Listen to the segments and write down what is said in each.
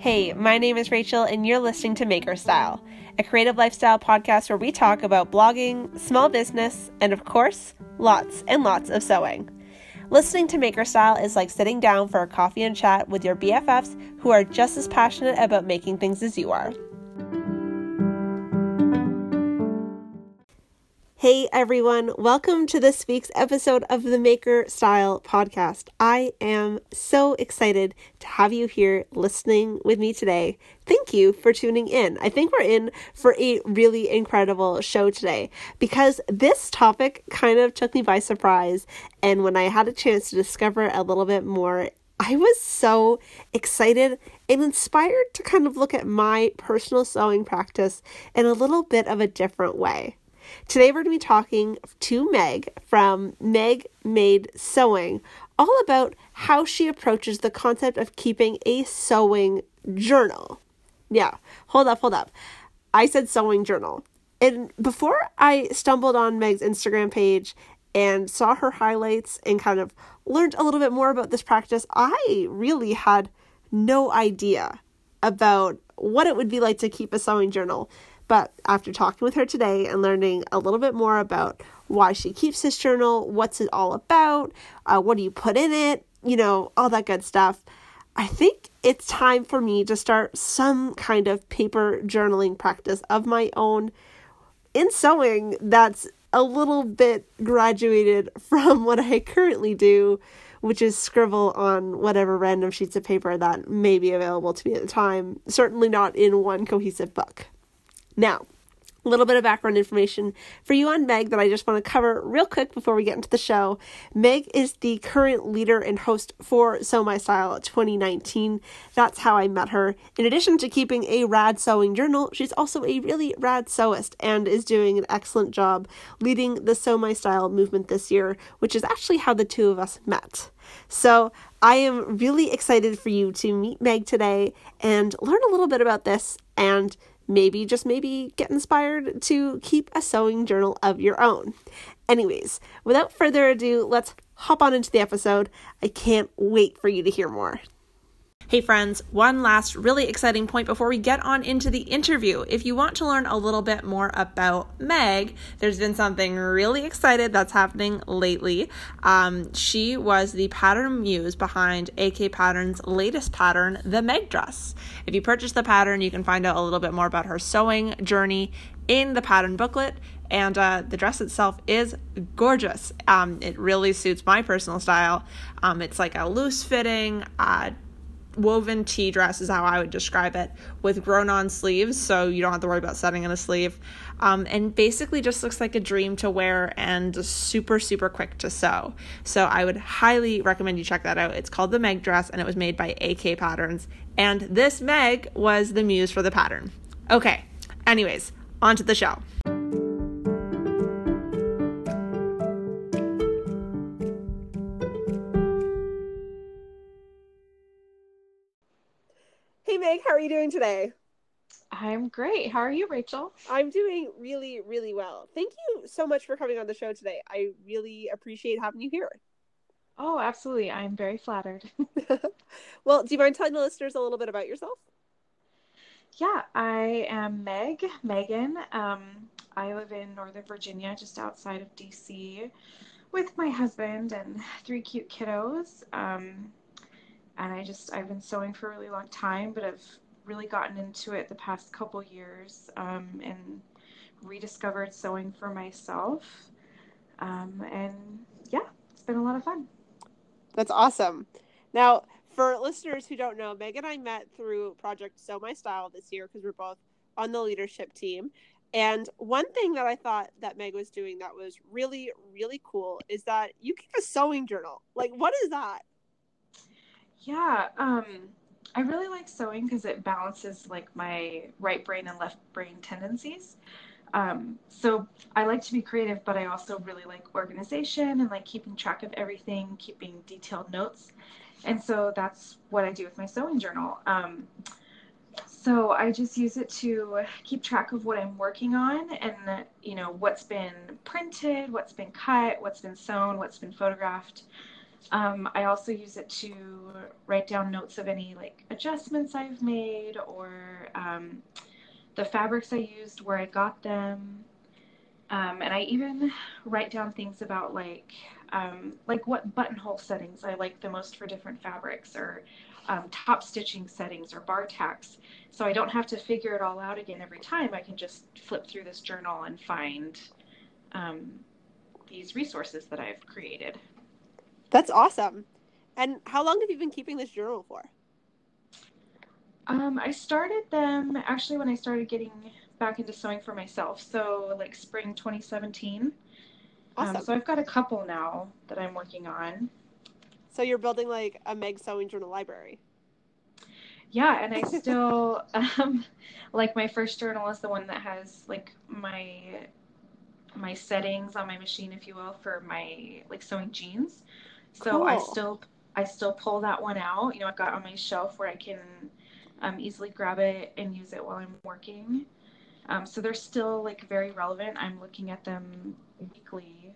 Hey, my name is Rachel, and you're listening to Maker Style, a creative lifestyle podcast where we talk about blogging, small business, and of course, lots and lots of sewing. Listening to Maker Style is like sitting down for a coffee and chat with your BFFs who are just as passionate about making things as you are. Hey everyone, welcome to this week's episode of the Maker Style podcast. I am so excited to have you here listening with me today. Thank you for tuning in. I think we're in for a really incredible show today because this topic kind of took me by surprise. And when I had a chance to discover a little bit more, I was so excited and inspired to kind of look at my personal sewing practice in a little bit of a different way. Today we're going to be talking to Meg from Meg Made Sewing all about how she approaches the concept of keeping a sewing journal. Yeah, hold up, hold up. I said sewing journal. And before I stumbled on Meg's Instagram page and saw her highlights and kind of learned a little bit more about this practice, I really had no idea about what it would be like to keep a sewing journal. But after talking with her today and learning a little bit more about why she keeps this journal, what's it all about, uh, what do you put in it, you know, all that good stuff, I think it's time for me to start some kind of paper journaling practice of my own in sewing that's a little bit graduated from what I currently do, which is scribble on whatever random sheets of paper that may be available to me at the time, certainly not in one cohesive book. Now, a little bit of background information for you on Meg that I just want to cover real quick before we get into the show. Meg is the current leader and host for Sew My Style 2019. That's how I met her. In addition to keeping a rad sewing journal, she's also a really rad sewist and is doing an excellent job leading the Sew My Style movement this year, which is actually how the two of us met. So I am really excited for you to meet Meg today and learn a little bit about this and maybe, just maybe, get inspired to keep a sewing journal of your own. Anyways, without further ado, let's hop on into the episode. I can't wait for you to hear more. Hey, friends, one last really exciting point before we get on into the interview. If you want to learn a little bit more about Meg, there's been something really excited that's happening lately. Um, she was the pattern muse behind AK Pattern's latest pattern, the Meg dress. If you purchase the pattern, you can find out a little bit more about her sewing journey in the pattern booklet and uh, the dress itself is gorgeous. Um, it really suits my personal style. Um, it's like a loose fitting, uh, woven tea dress is how I would describe it with grown on sleeves so you don't have to worry about setting in a sleeve. Um, and basically just looks like a dream to wear and super super quick to sew. So I would highly recommend you check that out. It's called the Meg dress and it was made by AK Patterns. And this Meg was the muse for the pattern. Okay anyways on to the show Meg. How are you doing today? I'm great. How are you, Rachel? I'm doing really, really well. Thank you so much for coming on the show today. I really appreciate having you here. Oh, absolutely. I'm very flattered. well, do you mind telling the listeners a little bit about yourself? Yeah, I am Meg, Megan. Um, I live in Northern Virginia, just outside of DC, with my husband and three cute kiddos. Um, and I just I've been sewing for a really long time, but I've really gotten into it the past couple years um, and rediscovered sewing for myself. Um, and yeah, it's been a lot of fun. That's awesome. Now, for listeners who don't know, Meg and I met through Project Sew My Style this year because we're both on the leadership team. And one thing that I thought that Meg was doing that was really, really cool is that you keep a sewing journal. Like, what is that? Yeah, um, I really like sewing because it balances like my right brain and left brain tendencies. Um, so I like to be creative, but I also really like organization and like keeping track of everything, keeping detailed notes. And so that's what I do with my sewing journal. Um, so I just use it to keep track of what I'm working on and you know what's been printed, what's been cut, what's been sewn, what's been photographed. Um, I also use it to write down notes of any like adjustments I've made or um, the fabrics I used, where I got them. Um, and I even write down things about like um, like what buttonhole settings I like the most for different fabrics or um, top stitching settings or bar tacks. So I don't have to figure it all out again every time. I can just flip through this journal and find um, these resources that I've created. That's awesome. And how long have you been keeping this journal for? Um, I started them actually when I started getting back into sewing for myself. So like spring 2017. Um, awesome. Um, so I've got a couple now that I'm working on. So you're building like a Meg Sewing Journal library. Yeah, and I still um, like my first journal is the one that has like my my settings on my machine, if you will, for my like sewing jeans. So cool. I still I still pull that one out. You know, I've got on my shelf where I can um, easily grab it and use it while I'm working. Um, so they're still like very relevant. I'm looking at them weekly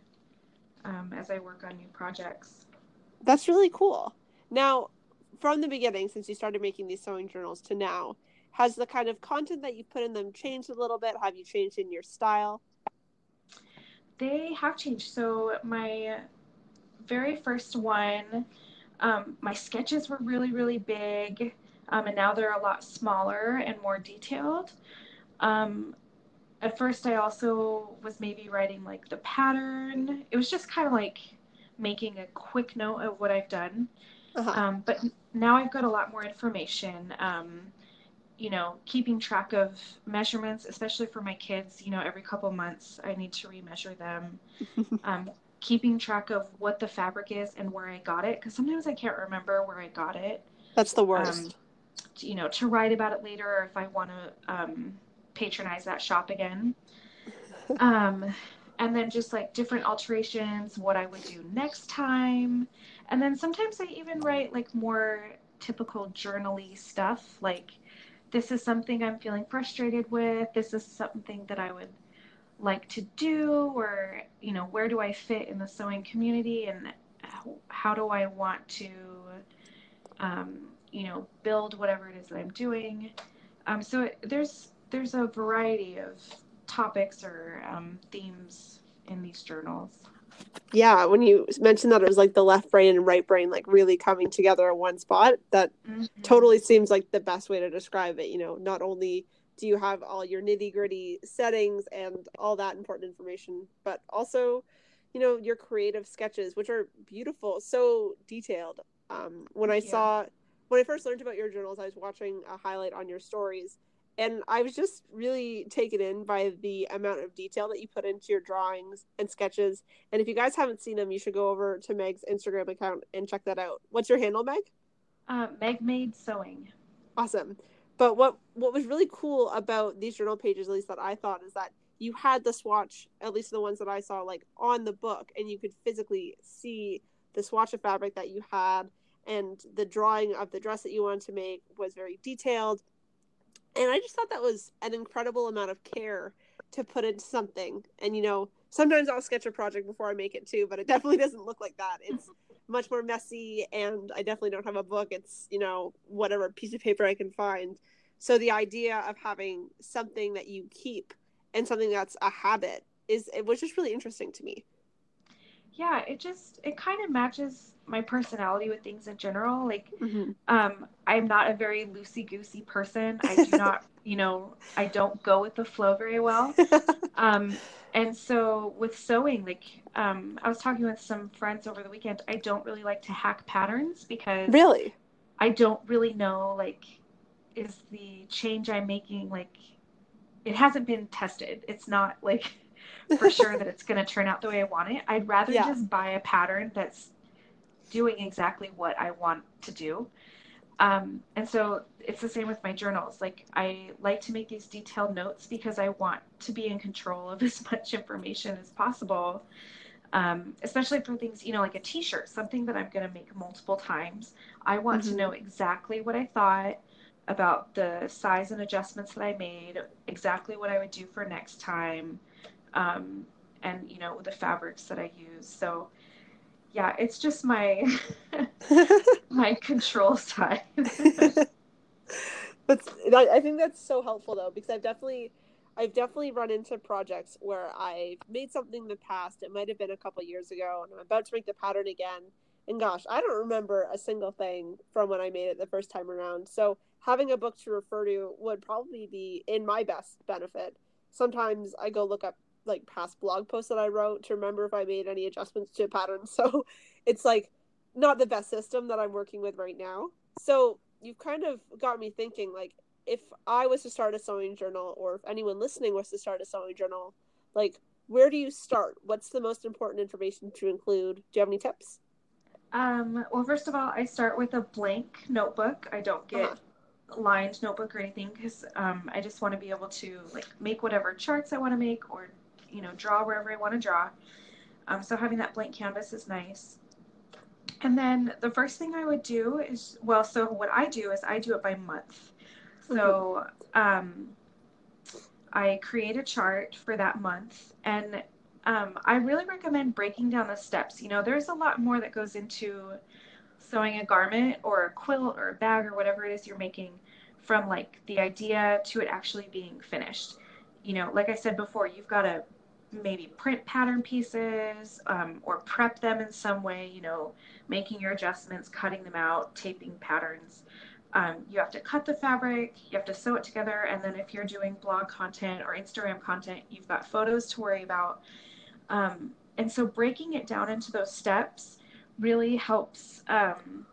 um, as I work on new projects. That's really cool. Now, from the beginning, since you started making these sewing journals to now, has the kind of content that you put in them changed a little bit? Have you changed in your style? They have changed. So my very first one, um, my sketches were really, really big, um, and now they're a lot smaller and more detailed. Um, at first, I also was maybe writing like the pattern. It was just kind of like making a quick note of what I've done. Uh-huh. Um, but now I've got a lot more information. Um, you know, keeping track of measurements, especially for my kids. You know, every couple months I need to remeasure them. keeping track of what the fabric is and where I got it, because sometimes I can't remember where I got it. That's the worst. Um, you know, to write about it later, or if I want to um, patronize that shop again. Um, and then just like different alterations, what I would do next time. And then sometimes I even write like more typical journaly stuff, like this is something I'm feeling frustrated with. This is something that I would like to do, or you know, where do I fit in the sewing community, and how do I want to, um, you know, build whatever it is that I'm doing. Um, so it, there's there's a variety of topics or um, themes in these journals. Yeah, when you mentioned that it was like the left brain and right brain like really coming together in one spot, that mm-hmm. totally seems like the best way to describe it. You know, not only do you have all your nitty gritty settings and all that important information, but also, you know, your creative sketches, which are beautiful, so detailed. Um, when I saw, when I first learned about your journals, I was watching a highlight on your stories and I was just really taken in by the amount of detail that you put into your drawings and sketches. And if you guys haven't seen them, you should go over to Meg's Instagram account and check that out. What's your handle, Meg? Uh, Meg Made Sewing. Awesome. But what what was really cool about these journal pages, at least that I thought, is that you had the swatch, at least the ones that I saw, like on the book, and you could physically see the swatch of fabric that you had, and the drawing of the dress that you wanted to make was very detailed and I just thought that was an incredible amount of care to put into something. And you know, sometimes I'll sketch a project before I make it too, but it definitely doesn't look like that. It's much more messy, and I definitely don't have a book. It's you know whatever piece of paper I can find. So the idea of having something that you keep and something that's a habit is it was just really interesting to me. Yeah, it just it kind of matches my personality with things in general. Like, mm-hmm. um, I'm not a very loosey goosey person. I do not, you know, I don't go with the flow very well. um, and so with sewing, like, um, I was talking with some friends over the weekend. I don't really like to hack patterns because really, I don't really know like, is the change I'm making like, it hasn't been tested. It's not like for sure that it's going to turn out the way I want it. I'd rather yeah. just buy a pattern that's doing exactly what I want to do. Um, and so it's the same with my journals. Like I like to make these detailed notes because I want to be in control of as much information as possible. Um, especially for things, you know, like a t-shirt, something that I'm going to make multiple times. I want mm-hmm. to know exactly what I thought about the size and adjustments that I made, exactly what I would do for next time, um, and you know the fabrics that I use. So yeah, it's just my my control side. but I think that's so helpful though because I've definitely I've definitely run into projects where I've made something in the past. It might have been a couple years ago, and I'm about to make the pattern again. And gosh, I don't remember a single thing from when I made it the first time around. So having a book to refer to would probably be in my best benefit. Sometimes I go look up like past blog posts that I wrote to remember if I made any adjustments to a pattern. So it's like not the best system that I'm working with right now. So you've kind of got me thinking like if I was to start a sewing journal or if anyone listening was to start a sewing journal, like where do you start? What's the most important information to include? Do you have any tips? Um, well, first of all, I start with a blank notebook. I don't get uh-huh. lined notebook or anything because um, I just want to be able to like make whatever charts I want to make or you know draw wherever I want to draw. Um, so having that blank canvas is nice. And then the first thing I would do is well, so what I do is I do it by month. So um, I create a chart for that month, and um, I really recommend breaking down the steps. You know, there's a lot more that goes into sewing a garment or a quilt or a bag or whatever it is you're making from like the idea to it actually being finished. You know, like I said before, you've got to maybe print pattern pieces um, or prep them in some way, you know, making your adjustments, cutting them out, taping patterns. Um, you have to cut the fabric, you have to sew it together, and then if you're doing blog content or Instagram content, you've got photos to worry about. Um, and so breaking it down into those steps really helps um,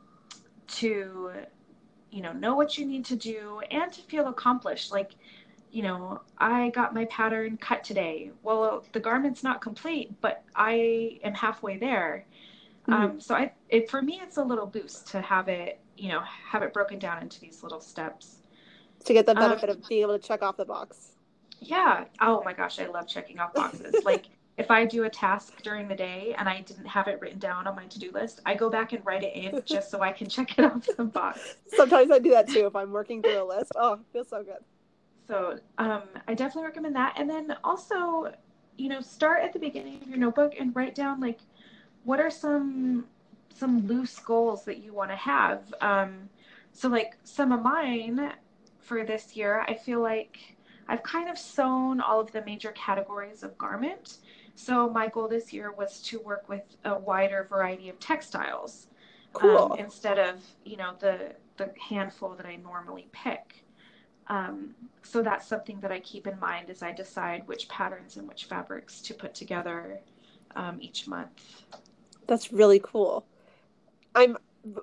to, you know, know what you need to do and to feel accomplished. Like, you know, I got my pattern cut today. Well, the garment's not complete, but I am halfway there. Mm-hmm. Um, so I, it, for me, it's a little boost to have it, you know, have it broken down into these little steps. To get the benefit um, of being able to check off the box. Yeah. Oh my gosh, I love checking off boxes. like if I do a task during the day and I didn't have it written down on my to-do list, I go back and write it in just so I can check it off the box. Sometimes I do that too if I'm working through a list. Oh, it feels so good. So um, I definitely recommend that. And then also, you know, start at the beginning of your notebook and write down like what are some some loose goals that you want to have. Um, so like some of mine for this year, I feel like I've kind of sewn all of the major categories of garment. So my goal this year was to work with a wider variety of textiles um, cool. um, instead of you know the the handful that I normally pick. Um, so that's something that I keep in mind as I decide which patterns and which fabrics to put together um, each month. That's really cool. I'm.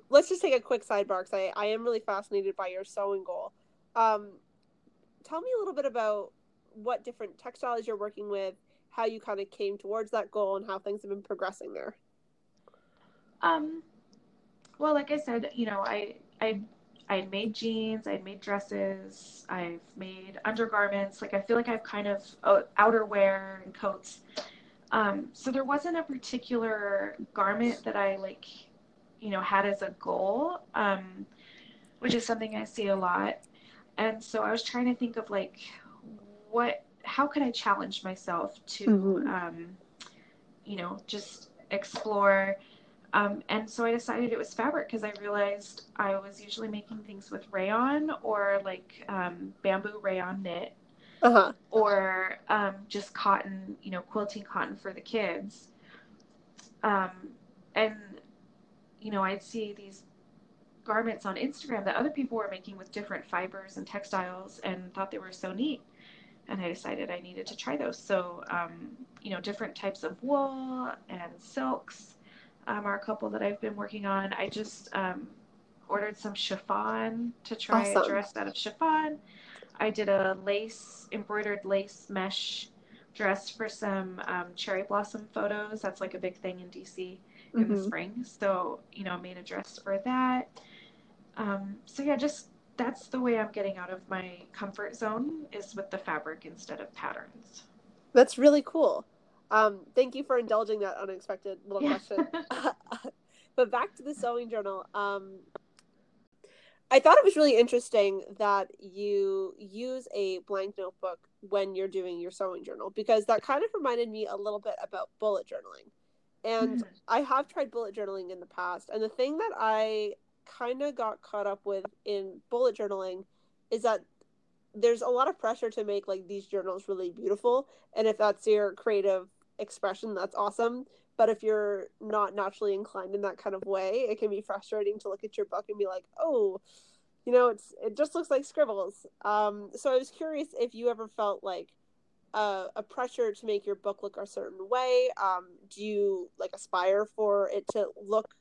Let's just take a quick sidebar because I, I am really fascinated by your sewing goal. Um, tell me a little bit about what different textiles you're working with, how you kind of came towards that goal, and how things have been progressing there. Um, well, like I said, you know, I I I had made jeans, I had made dresses, I've made undergarments. Like I feel like I've kind of uh, outerwear and coats. Um, so there wasn't a particular garment that I like, you know, had as a goal, um, which is something I see a lot. And so I was trying to think of like, what, how could I challenge myself to, mm-hmm. um, you know, just explore um, and so I decided it was fabric because I realized I was usually making things with rayon or like um, bamboo rayon knit uh-huh. or um, just cotton, you know, quilting cotton for the kids. Um, and, you know, I'd see these garments on Instagram that other people were making with different fibers and textiles and thought they were so neat. And I decided I needed to try those. So, um, you know, different types of wool and silks um, are a couple that I've been working on. I just um, ordered some chiffon to try awesome. a dress out of chiffon. I did a lace, embroidered lace mesh dress for some um, cherry blossom photos. That's like a big thing in DC in mm-hmm. the spring. So, you know, I made a dress for that. Um, so, yeah, just that's the way I'm getting out of my comfort zone is with the fabric instead of patterns. That's really cool. Um, thank you for indulging that unexpected little yeah. question. but back to the sewing journal. Um, I thought it was really interesting that you use a blank notebook when you're doing your sewing journal because that kind of reminded me a little bit about bullet journaling. And mm-hmm. I have tried bullet journaling in the past. And the thing that I kind of got caught up with in bullet journaling is that there's a lot of pressure to make like these journals really beautiful. And if that's your creative expression, that's awesome. But if you're not naturally inclined in that kind of way, it can be frustrating to look at your book and be like, oh, you know, it's it just looks like scribbles. Um, so I was curious if you ever felt like uh, a pressure to make your book look a certain way. Um, do you like aspire for it to look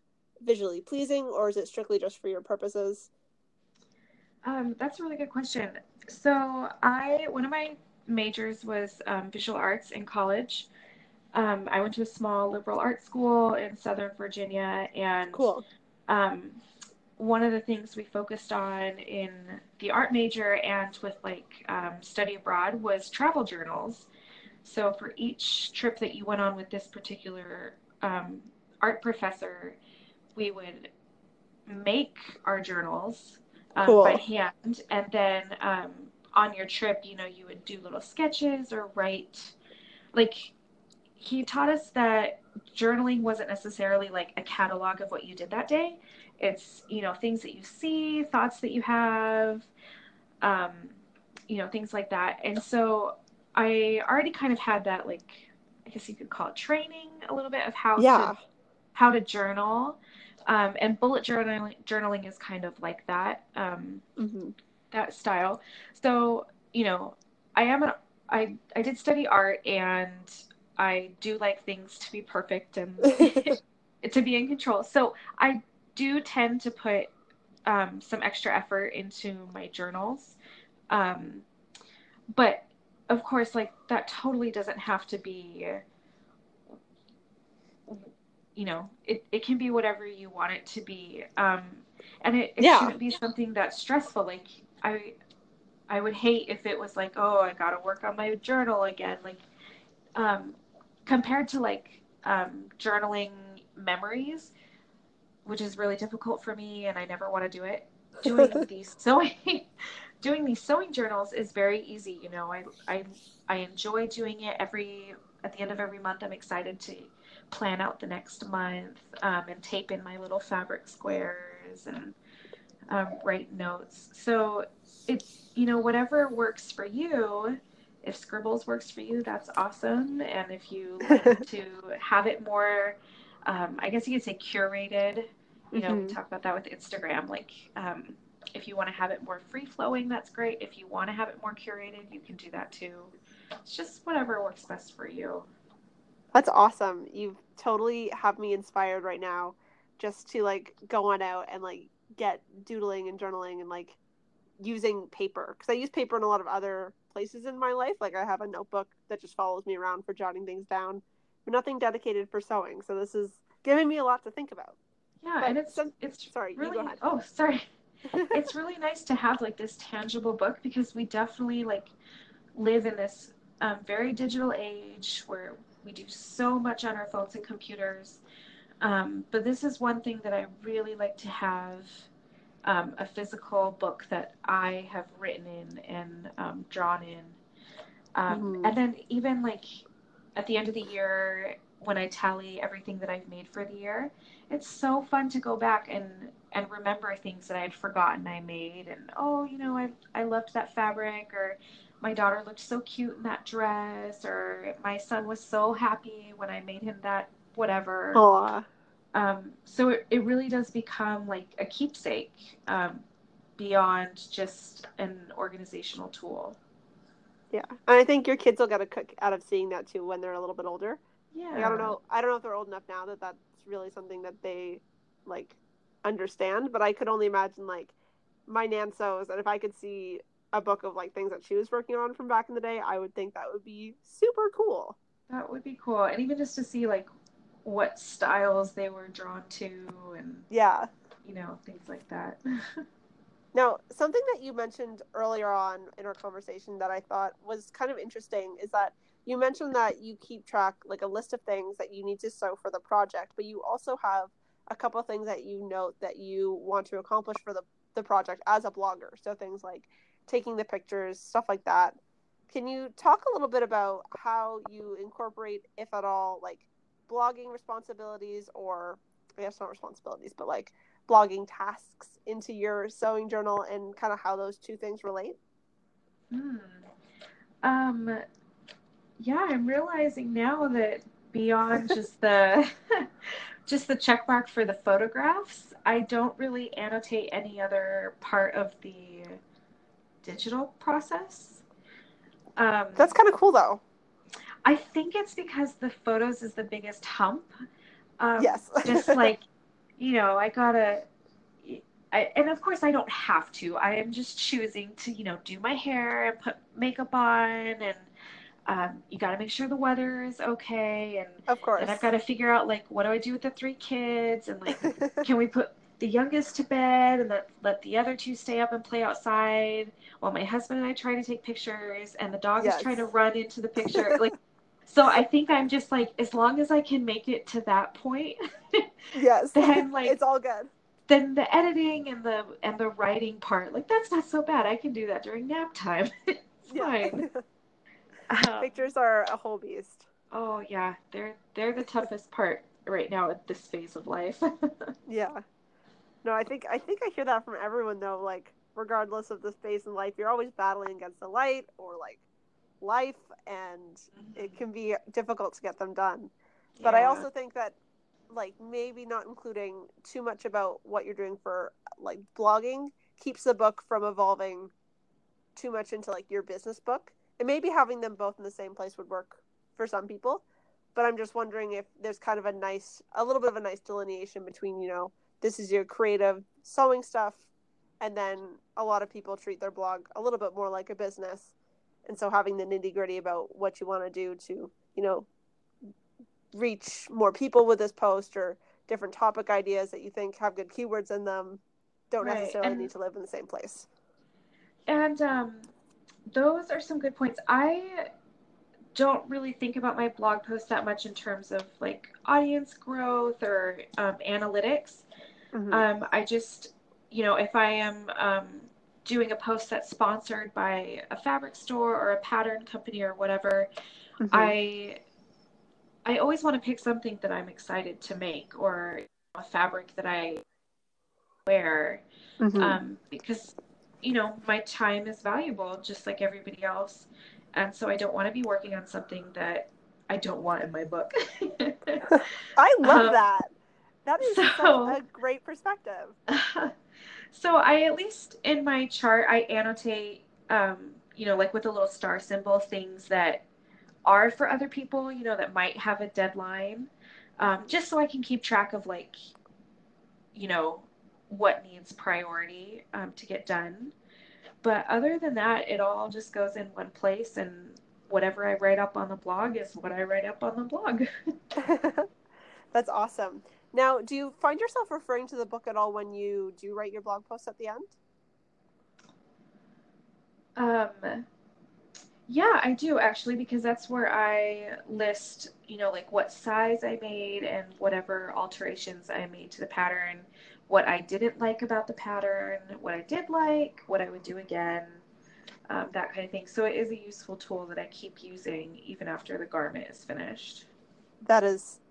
visually pleasing, or is it strictly just for your purposes? Um, that's a really good question. So I one of my majors was um, visual arts in college. Um, I went to a small liberal arts school in Southern Virginia, and cool. Um, one of the things we focused on in the art major and with like um, study abroad was travel journals. So for each trip that you went on with this particular um, art professor, we would make our journals um, cool. by hand, and then um, on your trip, you know, you would do little sketches or write like he taught us that journaling wasn't necessarily like a catalog of what you did that day. It's, you know, things that you see, thoughts that you have, um, you know, things like that. And so I already kind of had that, like, I guess you could call it training a little bit of how yeah. to how to journal. Um, and bullet journaling journaling is kind of like that um, mm-hmm. that style. So you know, I am an I I did study art and I do like things to be perfect and to be in control. So I do tend to put um, some extra effort into my journals. Um, but of course, like that totally doesn't have to be, you know, it, it can be whatever you want it to be. Um, and it, it yeah. shouldn't be something that's stressful. Like I, I would hate if it was like, oh, I got to work on my journal again. Like, um, compared to like um, journaling memories, which is really difficult for me, and I never want to do it. Doing these sewing, doing these sewing journals is very easy. You know, I I I enjoy doing it every at the end of every month. I'm excited to plan out the next month um, and tape in my little fabric squares and um, write notes. So it's you know whatever works for you if scribbles works for you that's awesome. And if you like to have it more um, i guess you could say curated you know mm-hmm. we talk about that with instagram like um, if you want to have it more free flowing that's great. If you want to have it more curated you can do that too. It's just whatever works best for you. That's awesome. You've totally have me inspired right now just to like go on out and like get doodling and journaling and like using paper because I use paper in a lot of other places in my life. Like I have a notebook that just follows me around for jotting things down, but nothing dedicated for sewing. So this is giving me a lot to think about. Yeah, but and it's it's sorry. Really, Oh, sorry. it's really nice to have like this tangible book because we definitely like live in this um, very digital age where we do so much on our phones and computers. Um, but this is one thing that I really like to have um, a physical book that I have written in and um, drawn in. Um, mm-hmm. And then even like at the end of the year, when I tally everything that I've made for the year, it's so fun to go back and and remember things that I had forgotten I made. And oh, you know, I I loved that fabric, or my daughter looked so cute in that dress, or my son was so happy when I made him that whatever. Aww. Um, so it, it really does become like a keepsake um, beyond just an organizational tool. Yeah, and I think your kids will get a kick out of seeing that too when they're a little bit older. Yeah, like, I don't know. I don't know if they're old enough now that that's really something that they like understand. But I could only imagine like my nan sews, and if I could see a book of like things that she was working on from back in the day, I would think that would be super cool. That would be cool, and even just to see like what styles they were drawn to and yeah. you know things like that. Now something that you mentioned earlier on in our conversation that i thought was kind of interesting is that you mentioned that you keep track like a list of things that you need to sew for the project but you also have a couple of things that you note that you want to accomplish for the, the project as a blogger. So things like taking the pictures stuff like that. Can you talk a little bit about how you incorporate if at all like blogging responsibilities or I guess not responsibilities, but like blogging tasks into your sewing journal and kind of how those two things relate? Hmm. Um, yeah, I'm realizing now that beyond just the just the check mark for the photographs, I don't really annotate any other part of the digital process. Um, That's kind of cool though. I think it's because the photos is the biggest hump. Um, yes. just like, you know, I gotta, I, and of course I don't have to. I am just choosing to, you know, do my hair and put makeup on, and um, you got to make sure the weather is okay, and of course, and I've got to figure out like what do I do with the three kids, and like, can we put the youngest to bed and let, let the other two stay up and play outside while my husband and I try to take pictures and the dog yes. is trying to run into the picture. like so I think I'm just like, as long as I can make it to that point, yes, then like it's all good. Then the editing and the and the writing part, like that's not so bad. I can do that during nap time. it's fine. um, Pictures are a whole beast. Oh yeah, they're they're the toughest part right now at this phase of life. yeah. No, I think I think I hear that from everyone though. Like, regardless of the phase in life, you're always battling against the light or like life and it can be difficult to get them done. But yeah. I also think that like maybe not including too much about what you're doing for like blogging keeps the book from evolving too much into like your business book. And maybe having them both in the same place would work for some people. But I'm just wondering if there's kind of a nice a little bit of a nice delineation between, you know, this is your creative sewing stuff and then a lot of people treat their blog a little bit more like a business and so having the nitty gritty about what you want to do to you know reach more people with this post or different topic ideas that you think have good keywords in them don't right. necessarily and, need to live in the same place and um, those are some good points i don't really think about my blog post that much in terms of like audience growth or um, analytics mm-hmm. um, i just you know if i am um, doing a post that's sponsored by a fabric store or a pattern company or whatever, mm-hmm. I I always want to pick something that I'm excited to make or a fabric that I wear mm-hmm. um, because you know my time is valuable just like everybody else and so I don't want to be working on something that I don't want in my book. I love um, that. That is so, a great perspective. So I at least in my chart I annotate, um, you know, like with a little star symbol, things that are for other people, you know, that might have a deadline, um, just so I can keep track of like, you know, what needs priority um, to get done. But other than that, it all just goes in one place, and whatever I write up on the blog is what I write up on the blog. That's awesome. Now, do you find yourself referring to the book at all when you do write your blog posts at the end? Um, yeah, I do actually, because that's where I list, you know, like what size I made and whatever alterations I made to the pattern, what I didn't like about the pattern, what I did like, what I would do again, um, that kind of thing. So it is a useful tool that I keep using even after the garment is finished. That is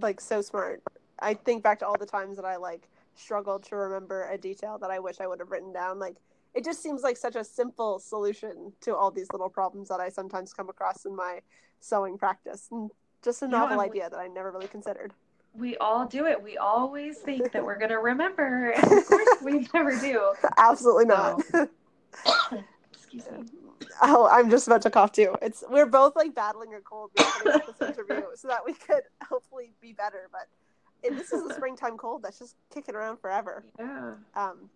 like so smart. I think back to all the times that I like struggled to remember a detail that I wish I would have written down. Like it just seems like such a simple solution to all these little problems that I sometimes come across in my sewing practice. And just a novel idea that I never really considered. We all do it. We always think that we're going to remember, and of course we never do. Absolutely not. So. Excuse me. Oh, I'm just about to cough too. It's we're both like battling a cold this interview so that we could hopefully be better, but and this is a springtime cold that's just kicking around forever. Yeah. Um,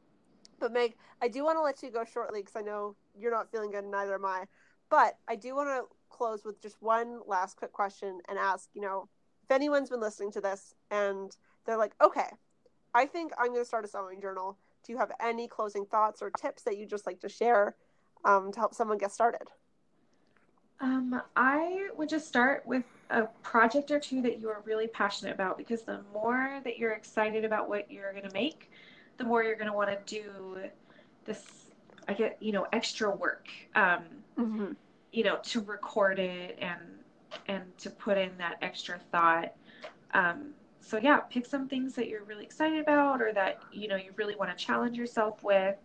but Meg, I do want to let you go shortly because I know you're not feeling good, and neither am I. But I do want to close with just one last quick question and ask, you know, if anyone's been listening to this and they're like, okay, I think I'm going to start a sewing journal. Do you have any closing thoughts or tips that you just like to share um, to help someone get started? Um, I would just start with a project or two that you are really passionate about because the more that you're excited about what you're going to make, the more you're going to want to do this, I get, you know, extra work, um, mm-hmm. you know, to record it and, and to put in that extra thought. Um, so yeah, pick some things that you're really excited about or that you know you really want to challenge yourself with,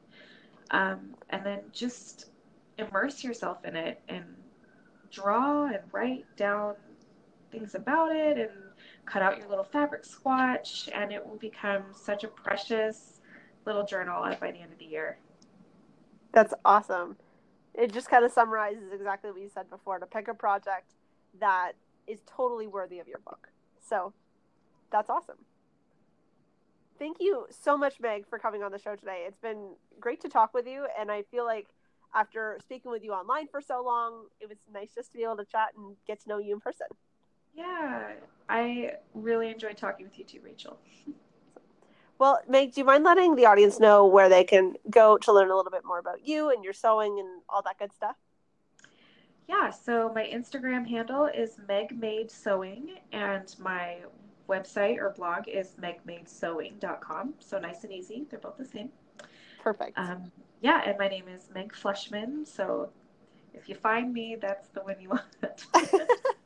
um, and then just immerse yourself in it and draw and write down things about it and cut out your little fabric swatch, and it will become such a precious little journal by the end of the year. That's awesome. It just kind of summarizes exactly what you said before to pick a project that is totally worthy of your book. So that's awesome. Thank you so much, Meg, for coming on the show today. It's been great to talk with you, and I feel like after speaking with you online for so long, it was nice just to be able to chat and get to know you in person. Yeah, I really enjoyed talking with you too, Rachel. Well, Meg, do you mind letting the audience know where they can go to learn a little bit more about you and your sewing and all that good stuff? Yeah, so my Instagram handle is Meg Made Sewing, and my website or blog is megmadesewing.com. So nice and easy. They're both the same. Perfect. Um, yeah, and my name is Meg Flushman. So if you find me, that's the one you want.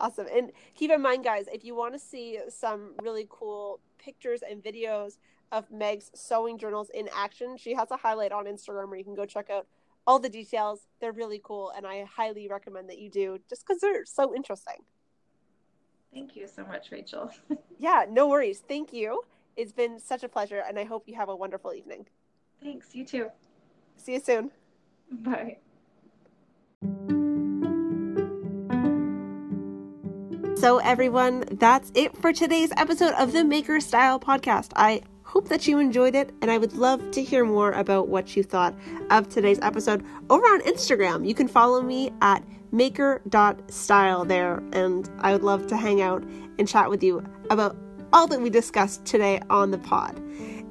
awesome. And keep in mind, guys, if you want to see some really cool pictures and videos of Meg's sewing journals in action, she has a highlight on Instagram where you can go check out all the details. They're really cool, and I highly recommend that you do just because they're so interesting. Thank you so much, Rachel. yeah, no worries. Thank you. It's been such a pleasure, and I hope you have a wonderful evening. Thanks. You too. See you soon. Bye. So, everyone, that's it for today's episode of the Maker Style Podcast. I hope that you enjoyed it, and I would love to hear more about what you thought of today's episode over on Instagram. You can follow me at maker.style there, and I would love to hang out and chat with you about all that we discussed today on the pod.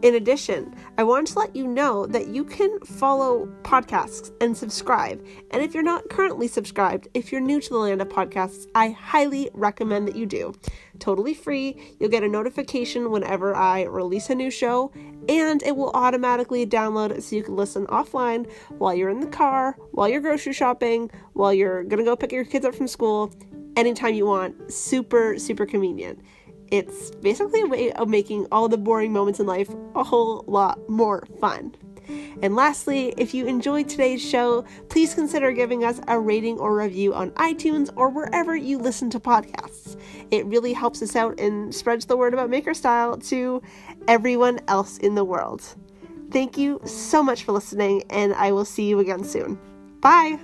In addition, I want to let you know that you can follow podcasts and subscribe. And if you're not currently subscribed, if you're new to the land of podcasts, I highly recommend that you do. Totally free. You'll get a notification whenever I release a new show, and it will automatically download so you can listen offline while you're in the car, while you're grocery shopping, while you're gonna go pick your kids up from school, anytime you want. Super, super convenient. It's basically a way of making all the boring moments in life a whole lot more fun. And lastly, if you enjoyed today's show, please consider giving us a rating or review on iTunes or wherever you listen to podcasts. It really helps us out and spreads the word about Maker Style to everyone else in the world. Thank you so much for listening, and I will see you again soon. Bye!